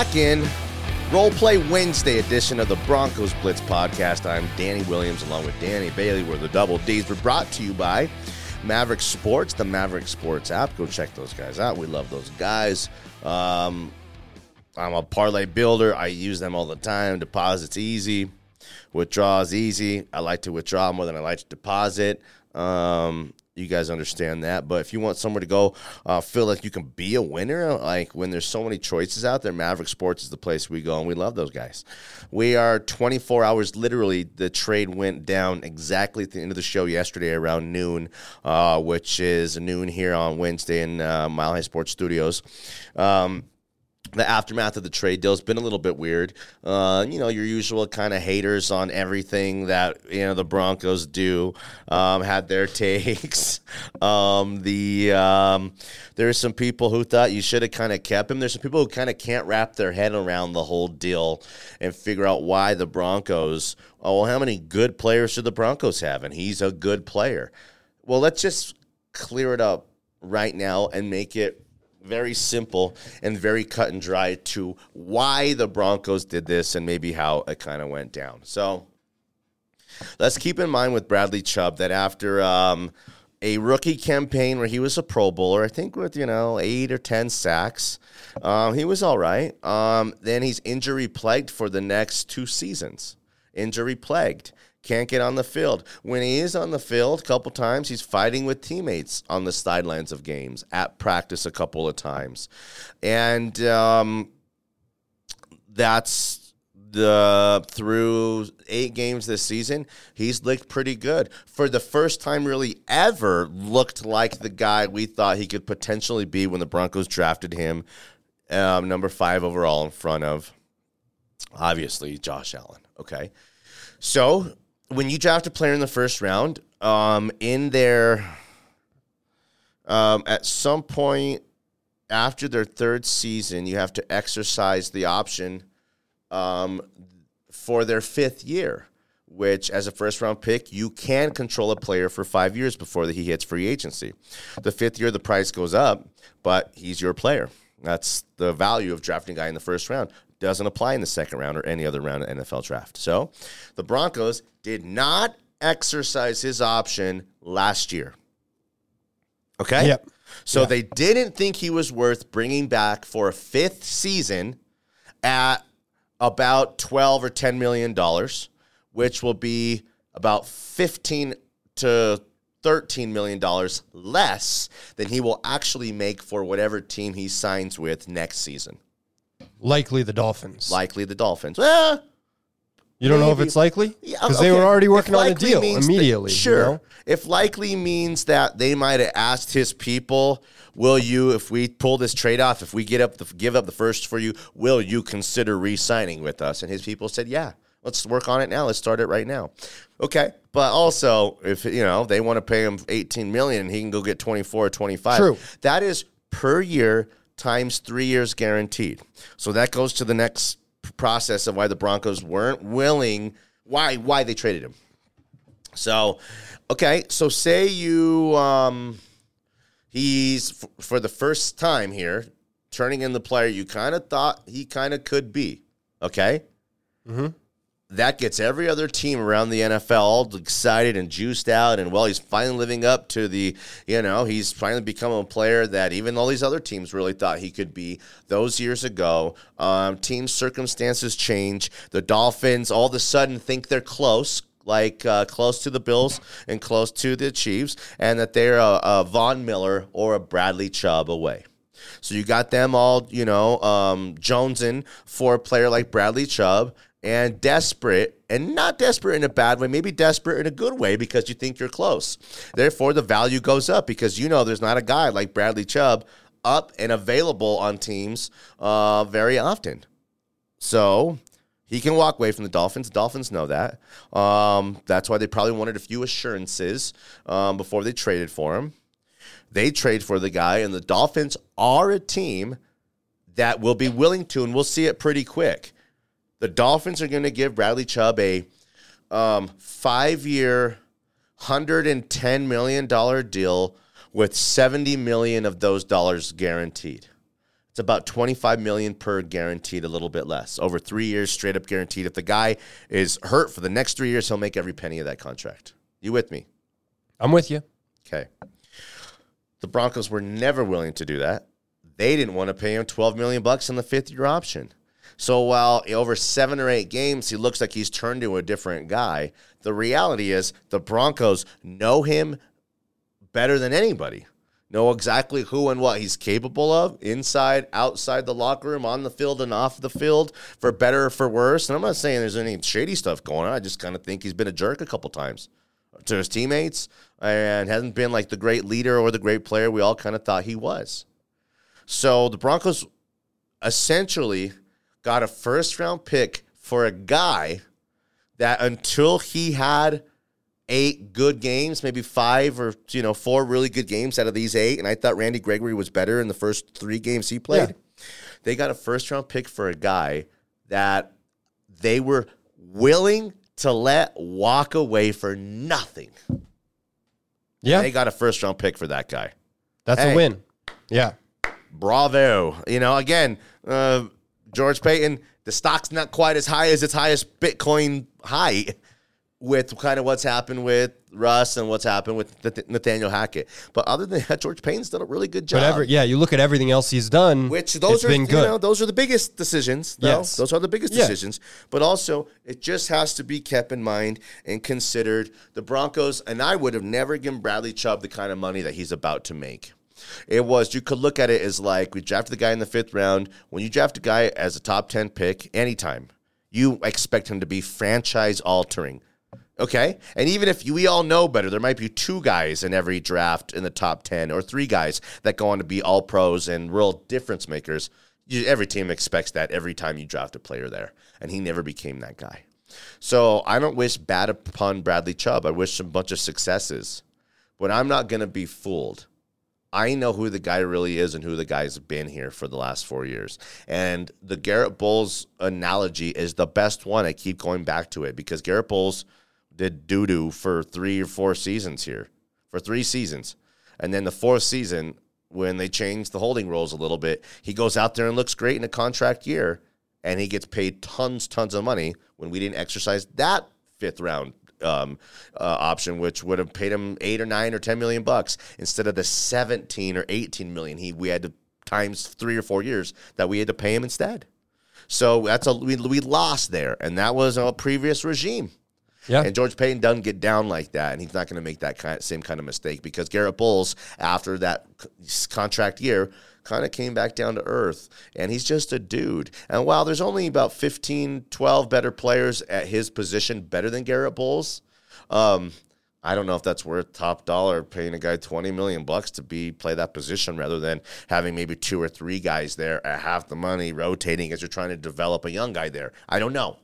back in Role Play Wednesday edition of the Broncos Blitz podcast. I'm Danny Williams along with Danny Bailey. We're the Double Ds. We're brought to you by Maverick Sports, the Maverick Sports app. Go check those guys out. We love those guys. Um, I'm a parlay builder. I use them all the time. Deposits easy, withdrawals easy. I like to withdraw more than I like to deposit. Um, you guys understand that. But if you want somewhere to go, uh, feel like you can be a winner, like when there's so many choices out there, Maverick Sports is the place we go, and we love those guys. We are 24 hours, literally. The trade went down exactly at the end of the show yesterday around noon, uh, which is noon here on Wednesday in uh, Mile High Sports Studios. Um, the aftermath of the trade deal has been a little bit weird. Uh, you know, your usual kind of haters on everything that you know the Broncos do um, had their takes. um, the um, there's some people who thought you should have kind of kept him. There's some people who kind of can't wrap their head around the whole deal and figure out why the Broncos. Oh, well, how many good players do the Broncos have? And he's a good player. Well, let's just clear it up right now and make it very simple and very cut and dry to why the Broncos did this and maybe how it kind of went down. So let's keep in mind with Bradley Chubb that after um, a rookie campaign where he was a Pro Bowler, I think with you know eight or ten sacks, um, he was all right. Um, then he's injury plagued for the next two seasons. Injury plagued can't get on the field. When he is on the field, a couple times, he's fighting with teammates on the sidelines of games, at practice a couple of times. And um, that's the through eight games this season, he's looked pretty good. For the first time, really ever, looked like the guy we thought he could potentially be when the Broncos drafted him, um, number five overall, in front of obviously Josh Allen. Okay. So when you draft a player in the first round, um, in their um, at some point after their third season, you have to exercise the option um, for their fifth year. Which, as a first round pick, you can control a player for five years before he hits free agency. The fifth year, the price goes up, but he's your player. That's the value of drafting a guy in the first round doesn't apply in the second round or any other round of NFL draft. So the Broncos did not exercise his option last year. Okay? Yep. So Yeah. they didn't think he was worth bringing back for a fifth season at about 12 or 10 million dollars, which will be about 15 to 13 million dollars less than he will actually make for whatever team he signs with next season. Likely the Dolphins. Likely the Dolphins. Well, you don't know if maybe- it's likely? Yeah, Because they okay. were already If working on a likely deal means that- immediately. you sure. know? If likely means that they might have asked his people, "Will you, if we pull this trade off, if we get up the give up the first for you, will you consider re-signing with us?" And his people said, "Yeah, let's work on it now. Let's start it right now." Okay, but also if you know they want to pay him eighteen million, and he can go get twenty four or twenty five. True. That is per year times three years guaranteed. So that goes to the next process of why the Broncos weren't willing, why why they traded him. So, okay, so say you um, he's f- for the first time here turning in the player you kind of thought he kind of could be. Okay, that gets every other team around the NFL all excited and juiced out. And well, he's finally living up to the, you know, he's finally become a player that even all these other teams really thought he could be those years ago. Um, team circumstances change. The Dolphins all of a sudden think they're close. Like uh, close to the Bills and close to the Chiefs, and that they're a, a Von Miller or a Bradley Chubb away. So you got them all, you know, um, jonesing for a player like Bradley Chubb and desperate, and not desperate in a bad way, maybe desperate in a good way because you think you're close. Therefore, the value goes up because you know there's not a guy like Bradley Chubb up and available on teams uh, very often. So he can walk away from the Dolphins. Dolphins know that. Um, that's why they probably wanted a few assurances um, before they traded for him. They trade for the guy, and the Dolphins are a team that will be willing to, and we'll see it pretty quick. The Dolphins are going to give Bradley Chubb a um, five-year, hundred and ten million dollar deal with seventy million of those dollars guaranteed. It's about 25 million per guaranteed, a little bit less. Over three years, straight up guaranteed. If the guy is hurt for the next three years, he'll make every penny of that contract. You with me? I'm with you. Okay. The Broncos were never willing to do that. They didn't want to pay him 12 million bucks on the fifth year option. So while over seven or eight games, he looks like he's turned into a different guy, the reality is the Broncos know him better than anybody. Know exactly who and what he's capable of inside, outside the locker room, on the field, and off the field, for better or for worse. And I'm not saying there's any shady stuff going on. I just kind of think he's been a jerk a couple times to his teammates and hasn't been like the great leader or the great player we all kind of thought he was. So the Broncos essentially got a first round pick for a guy that until he had eight good games, maybe five or you know four really good games out of these eight, and I thought Randy Gregory was better in the first three games he played. Yeah. They got a first round pick for a guy that they were willing to let walk away for nothing. Yeah, they got a first round pick for that guy. That's hey, a win. Yeah, bravo. You know, again, uh, George Paton, the stock's not quite as high as its highest Bitcoin high with kind of what's happened with Russ and what's happened with Nathaniel Hackett. But other than that, George Paton's done a really good job. Whatever, yeah, you look at everything else he's done, which those are been good. You know, those are the biggest decisions. Though. Yes, those are the biggest yeah. decisions. But also, it just has to be kept in mind and considered. The Broncos and I would have never given Bradley Chubb the kind of money that he's about to make. It was you could look at it as like we drafted the guy in the fifth round. When you draft a guy as a top ten pick, anytime you expect him to be franchise altering Okay. And even if we all know better, there might be two guys in every draft in the top 10 or three guys that go on to be all pros and real difference makers. You, every team expects that every time you draft a player there. And he never became that guy. So I don't wish bad upon Bradley Chubb. I wish him a bunch of successes. But I'm not going to be fooled. I know who the guy really is and who the guy's been here for the last four years. And the Garrett Bolles analogy is the best one. I keep going back to it because Garrett Bolles – did doo doo for three or four seasons here, for three seasons. And then the fourth season, when they changed the holding rules a little bit, he goes out there and looks great in a contract year, and he gets paid tons, tons of money when we didn't exercise that fifth round um, uh, option, which would have paid him eight or nine or ten million bucks instead of the seventeen or eighteen million he we had to times three or four years that we had to pay him instead. So that's a we, we lost there, and that was a previous regime. Yeah. And George Paton doesn't get down like that, and he's not going to make that kind same kind of mistake because Garrett Bolles, after that contract year, kind of came back down to earth. And he's just a dude. And while there's only about 15, 12 better players at his position better than Garrett Bolles, um, I don't know if that's worth top dollar paying a guy 20 million bucks to be play that position rather than having maybe two or three guys there at half the money rotating as you're trying to develop a young guy there. I don't know.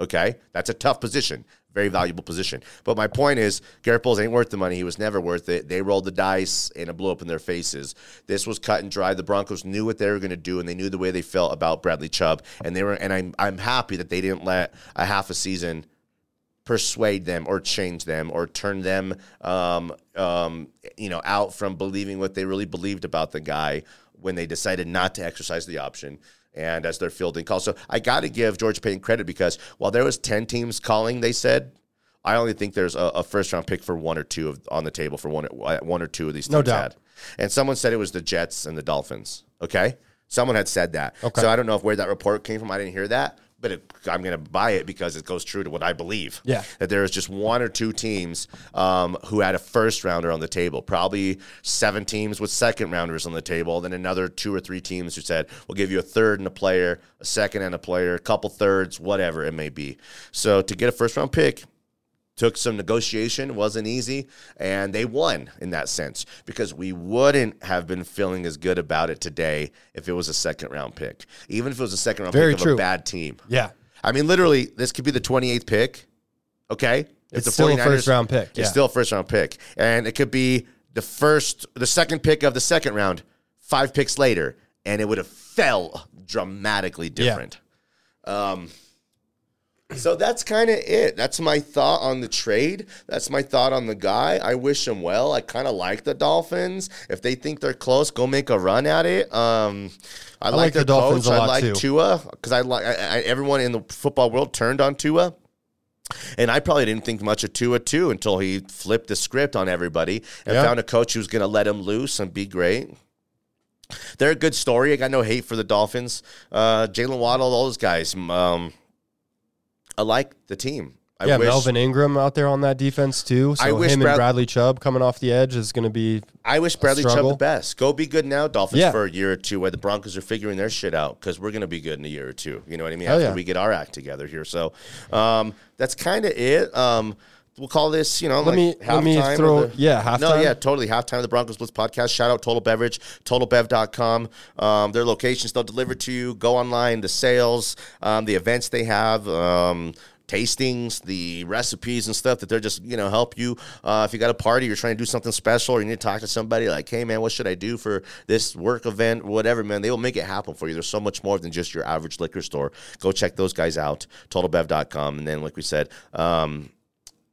Okay? That's a tough position very valuable position. But my point is, Garrett Bolles ain't worth the money. He was never worth it. They rolled the dice and it blew up in their faces. This was cut and dry. The Broncos knew what they were going to do, and they knew the way they felt about Bradley Chubb. And they were, and I'm I'm happy that they didn't let a half a season persuade them or change them or turn them, um, um, you know, out from believing what they really believed about the guy when they decided not to exercise the option and as they're fielding calls. So I got to give George Paton credit because while there was 10 teams calling, they said, I only think there's a, a first round pick for one or two of, on the table for one, uh, one or two of these teams no doubt. had. And someone said it was the Jets and the Dolphins. Okay. Someone had said that. Okay. So I don't know if where that report came from. I didn't hear that but it, I'm going to buy it because it goes true to what I believe. Yeah. That there is just one or two teams um, who had a first rounder on the table, probably seven teams with second rounders on the table, then another two or three teams who said, we'll give you a third and a player, a second and a player, a couple thirds, whatever it may be. So to get a first round pick, took some negotiation, wasn't easy, and they won in that sense because we wouldn't have been feeling as good about it today if it was a second round pick, even if it was a second round Very pick true. of a bad team. Yeah, I mean, literally, this could be the 28th pick. Okay, it's, it's still a first round pick. It's still a first round pick, and it could be the first, the second pick of the second round, five picks later, and it would have fell dramatically different. Yeah. Um, so that's kind of it. That's my thought on the trade. That's my thought on the guy. I wish him well. I kind of like the Dolphins. If they think they're close, go make a run at it. Um, I, I, like, like the Dolphins coach. I like too. Tua because I like everyone in the football world turned on Tua. And I probably didn't think much of Tua too until he flipped the script on everybody and yeah. found a coach who was going to let him loose and be great. They're a good story. I got no hate for the Dolphins. Uh, Jaylen Waddle, all those guys. Um, I like the team. I yeah, wish, Melvin Ingram out there on that defense too. So I wish him Brad- and Bradley Chubb coming off the edge is going to be. I wish Bradley Chubb the best. Go be good now, Dolphins yeah. for a year or two, while the Broncos are figuring their shit out because we're going to be good in a year or two. You know what I mean? Hell After yeah. we get our act together here, so um, that's kind of it. Um, we'll call this, you know, let like me let me throw the, yeah halftime. No, yeah, totally halftime of the Broncos Blitz podcast. Shout out Total Beverage, TotalBev.com. Um, their locations they'll deliver to you. Go online, the sales, um, the events they have. Um, tastings, the recipes and stuff that they're just, you know, help you. Uh, if you got a party, you're trying to do something special, or you need to talk to somebody like, hey, man, what should I do for this work event, whatever, man, they will make it happen for you. There's so much more than just your average liquor store. Go check those guys out, totalbev.com. And then, like we said, um,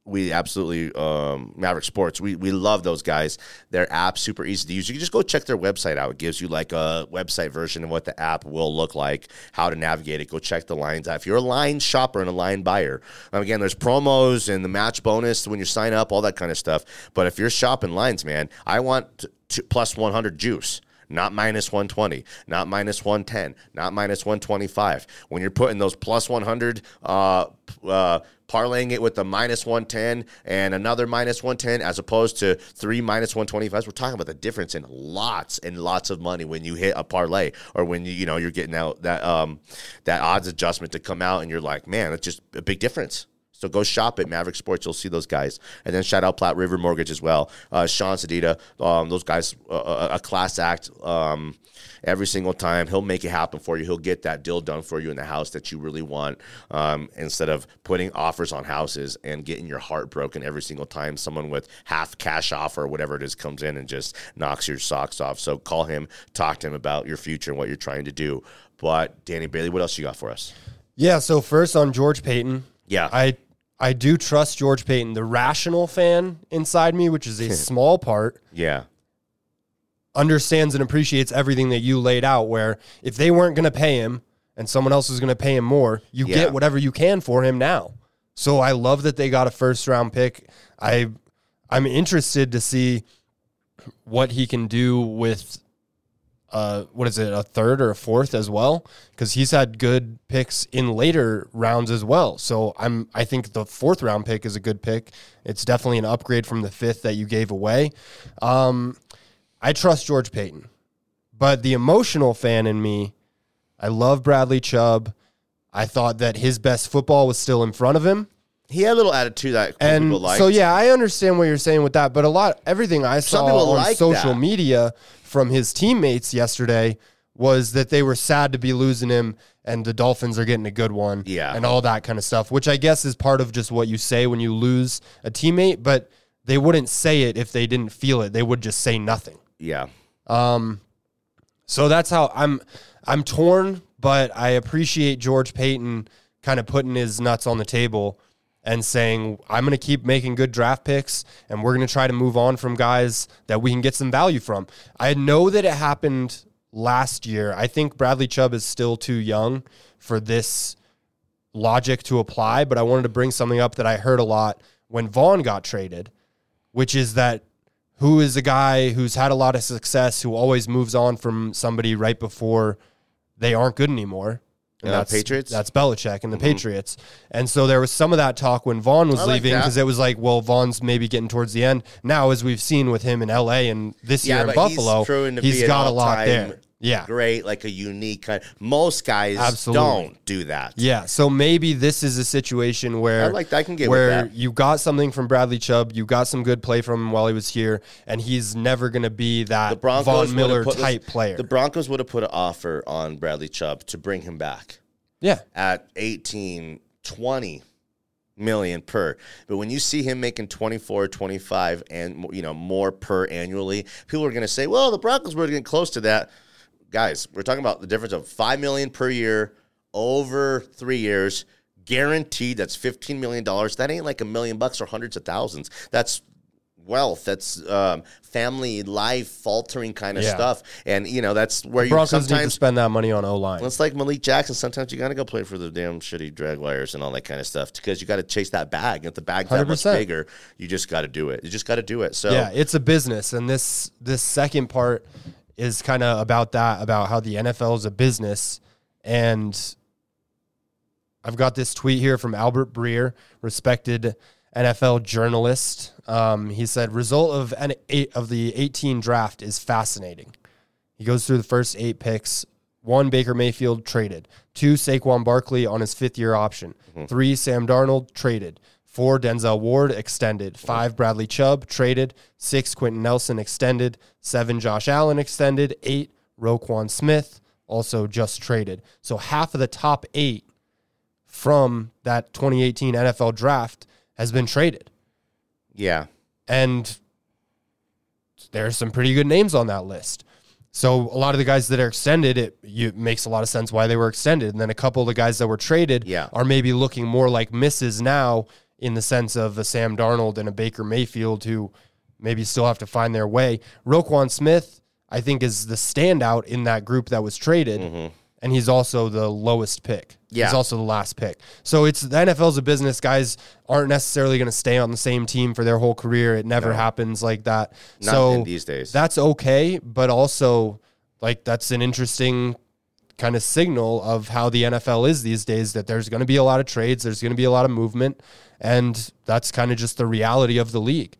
we absolutely um, Maverick Sports. We we love those guys. Their app super easy to use. You can just go check their website out. It gives you like a website version of what the app will look like, how to navigate it. Go check the lines out. If you're a line shopper and a line buyer, um, again, there's promos and the match bonus when you sign up, all that kind of stuff. But if you're shopping lines, man, I want to, plus 100 juice not minus 120, not minus 110, not minus 125. When you're putting those plus 100 uh, uh, parlaying it with the minus 110 and another minus 110 as opposed to three minus 125s we're talking about the difference in lots and lots of money when you hit a parlay or when you you know you're getting out that um that odds adjustment to come out and you're like man it's just a big difference so go shop at Maverick Sports. You'll see those guys. And then shout out Platte River Mortgage as well. Uh, Sean Sedita, um, those guys, uh, a class act. Um, every single time. He'll make it happen for you. He'll get that deal done for you in the house that you really want um, instead of putting offers on houses and getting your heart broken every single time someone with half cash offer or whatever it is comes in and just knocks your socks off. So call him, talk to him about your future and what you're trying to do. But Danny Bailey, what else you got for us? Yeah. So first on George Paton. Yeah. I I do trust George Paton, the rational fan inside me, which is a small part. Yeah understands and appreciates everything that you laid out. Where if they weren't going to pay him and someone else is going to pay him more, you yeah. get whatever you can for him now. So I love that they got a first round pick. I I'm interested to see what he can do with uh what is it a third or a fourth as well because he's had good picks in later rounds as well so i'm i think the fourth round pick is a good pick it's definitely an upgrade from the fifth that you gave away um I trust George Paton, but the emotional fan in me, I love Bradley Chubb. I thought that his best football was still in front of him. He had a little attitude that and people liked. So yeah, I understand what you're saying with that, but a lot everything I saw on like social that. media from his teammates yesterday was that they were sad to be losing him and the Dolphins are getting a good one. Yeah. And all that kind of stuff, which I guess is part of just what you say when you lose a teammate, but they wouldn't say it if they didn't feel it. They would just say nothing. Yeah. Um, so that's how I'm. I'm torn, but I appreciate George Paton kind of putting his nuts on the table and saying, I'm going to keep making good draft picks and we're going to try to move on from guys that we can get some value from. I know that it happened last year. I think Bradley Chubb is still too young for this logic to apply, but I wanted to bring something up that I heard a lot when Von got traded, which is that who is a guy who's had a lot of success, who always moves on from somebody right before they aren't good anymore. And uh, that's Patriots. That's Belichick and the mm-hmm. Patriots. And so there was some of that talk when Von was leaving because it was like, well, Von's maybe getting towards the end. Now, as we've seen with him in L.A. and this yeah, year in Buffalo, he's, he's got a lot there yeah. great, like a unique kind. Most guys Absolutely. don't do that. Yeah. So maybe this is a situation where I like I can get where you got something from Bradley Chubb, you got some good play from him while he was here, and he's never going to be that the Broncos Von Miller type player. The Broncos would have put an offer on Bradley Chubb to bring him back. Yeah. At 18, 20 million per. But when you see him making 24, 25 and you know more per annually, people are going to say, "Well, the Broncos were getting close to that." Guys, we're talking about the difference of five million per year over three years. guaranteed. That's fifteen million dollars. That ain't like a million bucks or hundreds of thousands. That's wealth. That's um, family life faltering kind of Yeah. stuff. And you know that's where The you Broncos sometimes. spend that money on O line. It's like Malik Jackson. Sometimes you got to go play for the damn shitty Jaguars and all that kind of stuff because you got to chase that bag. If the bag's that much bigger, you just got to do it. You just got to do it. So Yeah, it's a business, and this this second part is kind of about that, about how the NFL is a business. And I've got this tweet here from Albert Breer, respected NFL journalist. Um, he said, "Result of an eight of the 18 draft is fascinating." He goes through the first eight picks. One Baker Mayfield traded. Two Saquon Barkley on his fifth year option. Three Sam Darnold traded. Four Denzel Ward extended. Five Bradley Chubb traded. Six Quenton Nelson extended. Seven Josh Allen extended. Eight Roquan Smith also just traded. So half of the top eight from that 2018 NFL draft has been traded. yeah, And there's some pretty good names on that list. So a lot of the guys that are extended, it you, it makes a lot of sense why they were extended. And then a couple of the guys that were traded Yeah. are maybe looking more like misses now in the sense of a Sam Darnold and a Baker Mayfield who maybe still have to find their way. Roquan Smith, I think, is the standout in that group that was traded. And he's also the lowest pick. Mm-hmm. Yeah. He's also the last pick. So it's the NFL's a business. Guys aren't necessarily going to stay on the same team for their whole career. It never happens like that. Not so these days. that's okay, but also like that's an interesting kind of signal of how the NFL is these days that there's going to be a lot of trades, there's going to be a lot of movement, and that's kind of just the reality of the league.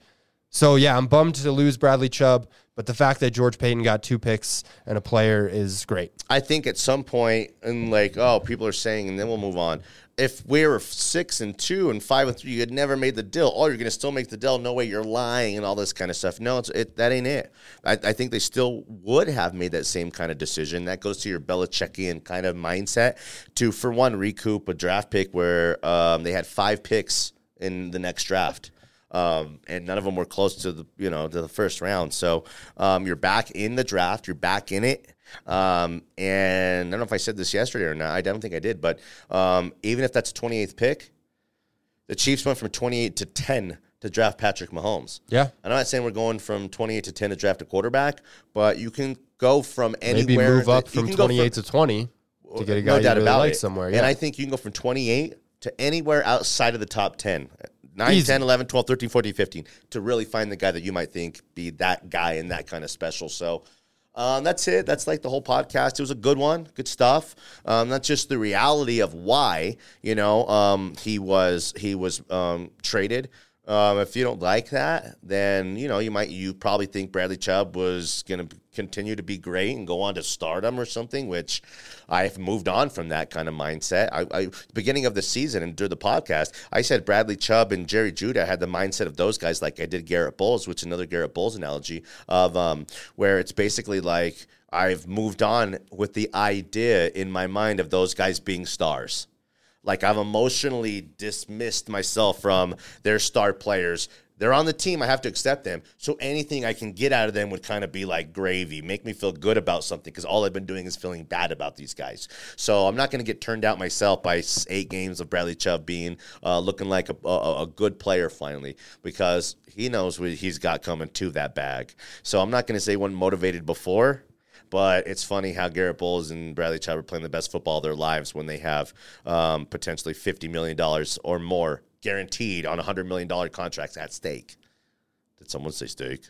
So yeah, I'm bummed to lose Bradley Chubb, but the fact that George Paton got two picks and a player is great. I think at some point, and like, oh, people are saying, and then we'll move on. If we were six and two and five and three, you had never made the deal. Oh, you're going to still make the deal? No way, you're lying and all this kind of stuff. No, it's it, that ain't it. I, I think they still would have made that same kind of decision. That goes to your Belichickian kind of mindset to, for one, recoup a draft pick where um, they had five picks in the next draft um, and none of them were close to the you know to the first round. So um, you're back in the draft. You're back in it. Um, and I don't know if I said this yesterday or not. I don't think I did. But um, even if that's a 28th pick, the Chiefs went from 28 to 10 to draft Patrick Mahomes. Yeah. I'm not saying we're going from 28 to 10 to draft a quarterback, but you can go from anywhere. Maybe move up that- from can go 28 to 20 to get a guy no doubt really about like it. somewhere. And I think you can go from 28 to anywhere outside of the top 10. 9, Easy. 10, 11, 12, 13, 14, 15 to really find the guy that you might think be that guy and that kind of special. So um, that's it. That's like the whole podcast. It was a good one. Good stuff. Um, that's just the reality of why, you know, um, he was he was um, traded. Um, if you don't like that, then you know you might you probably think Bradley Chubb was going to continue to be great and go on to stardom or something. Which I've moved on from that kind of mindset. I, I beginning of the season and during the podcast, I said Bradley Chubb and Jerry Jeudy had the mindset of those guys, like I did Garrett Bolles, which is another Garrett Bolles analogy of um, where it's basically like I've moved on with the idea in my mind of those guys being stars. Like I've emotionally dismissed myself from their star players. They're on the team. I have to accept them. So anything I can get out of them would kind of be like gravy, make me feel good about something because all I've been doing is feeling bad about these guys. So I'm not going to get turned out myself by eight games of Bradley Chubb being uh, looking like a, a, a good player finally because he knows what he's got coming to that bag. So I'm not going to say wasn't motivated before. But it's funny how Garrett Bolles and Bradley Chubb are playing the best football of their lives when they have um, potentially $50 million or more guaranteed on $100 million contracts at stake. Did someone say stake?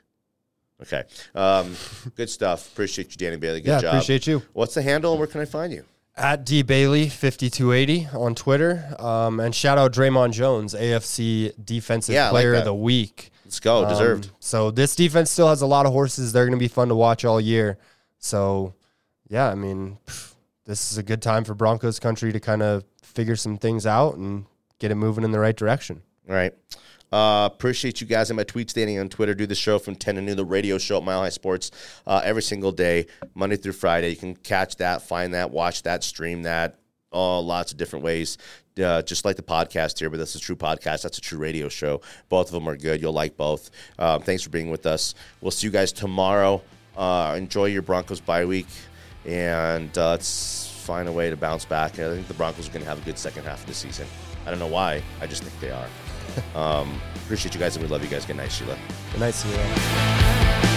Okay. Um, good stuff. Appreciate you, Danny Bailey. Good yeah, job. appreciate you. What's the handle and where can I find you? At D Bailey 5280 on Twitter. Um, and shout out Dre'Mont Jones, AFC Defensive Yeah, I like Player of the Week. Let's go. Um, Deserved. so this defense still has a lot of horses. They're going to be fun to watch all year. So, yeah, I mean, this is a good time for Broncos country to kind of figure some things out and get it moving in the right direction. All right. Uh, appreciate you guys in my tweets, Danny on Twitter. Do the show from 10 to noon, the radio show at Mile High Sports, uh, every single day, Monday through Friday. You can catch that, find that, watch that, stream that, all lots of different ways. Uh, just like the podcast here, but that's a true podcast. That's a true radio show. Both of them are good. You'll like both. Um, thanks for being with us. We'll see you guys tomorrow. Uh, enjoy your Broncos bye week, and uh, let's find a way to bounce back. And I think the Broncos are going to have a good second half of the season. I don't know why. I just think they are. um, appreciate you guys, and we love you guys. Good night, Sheila. Good night, Sheila.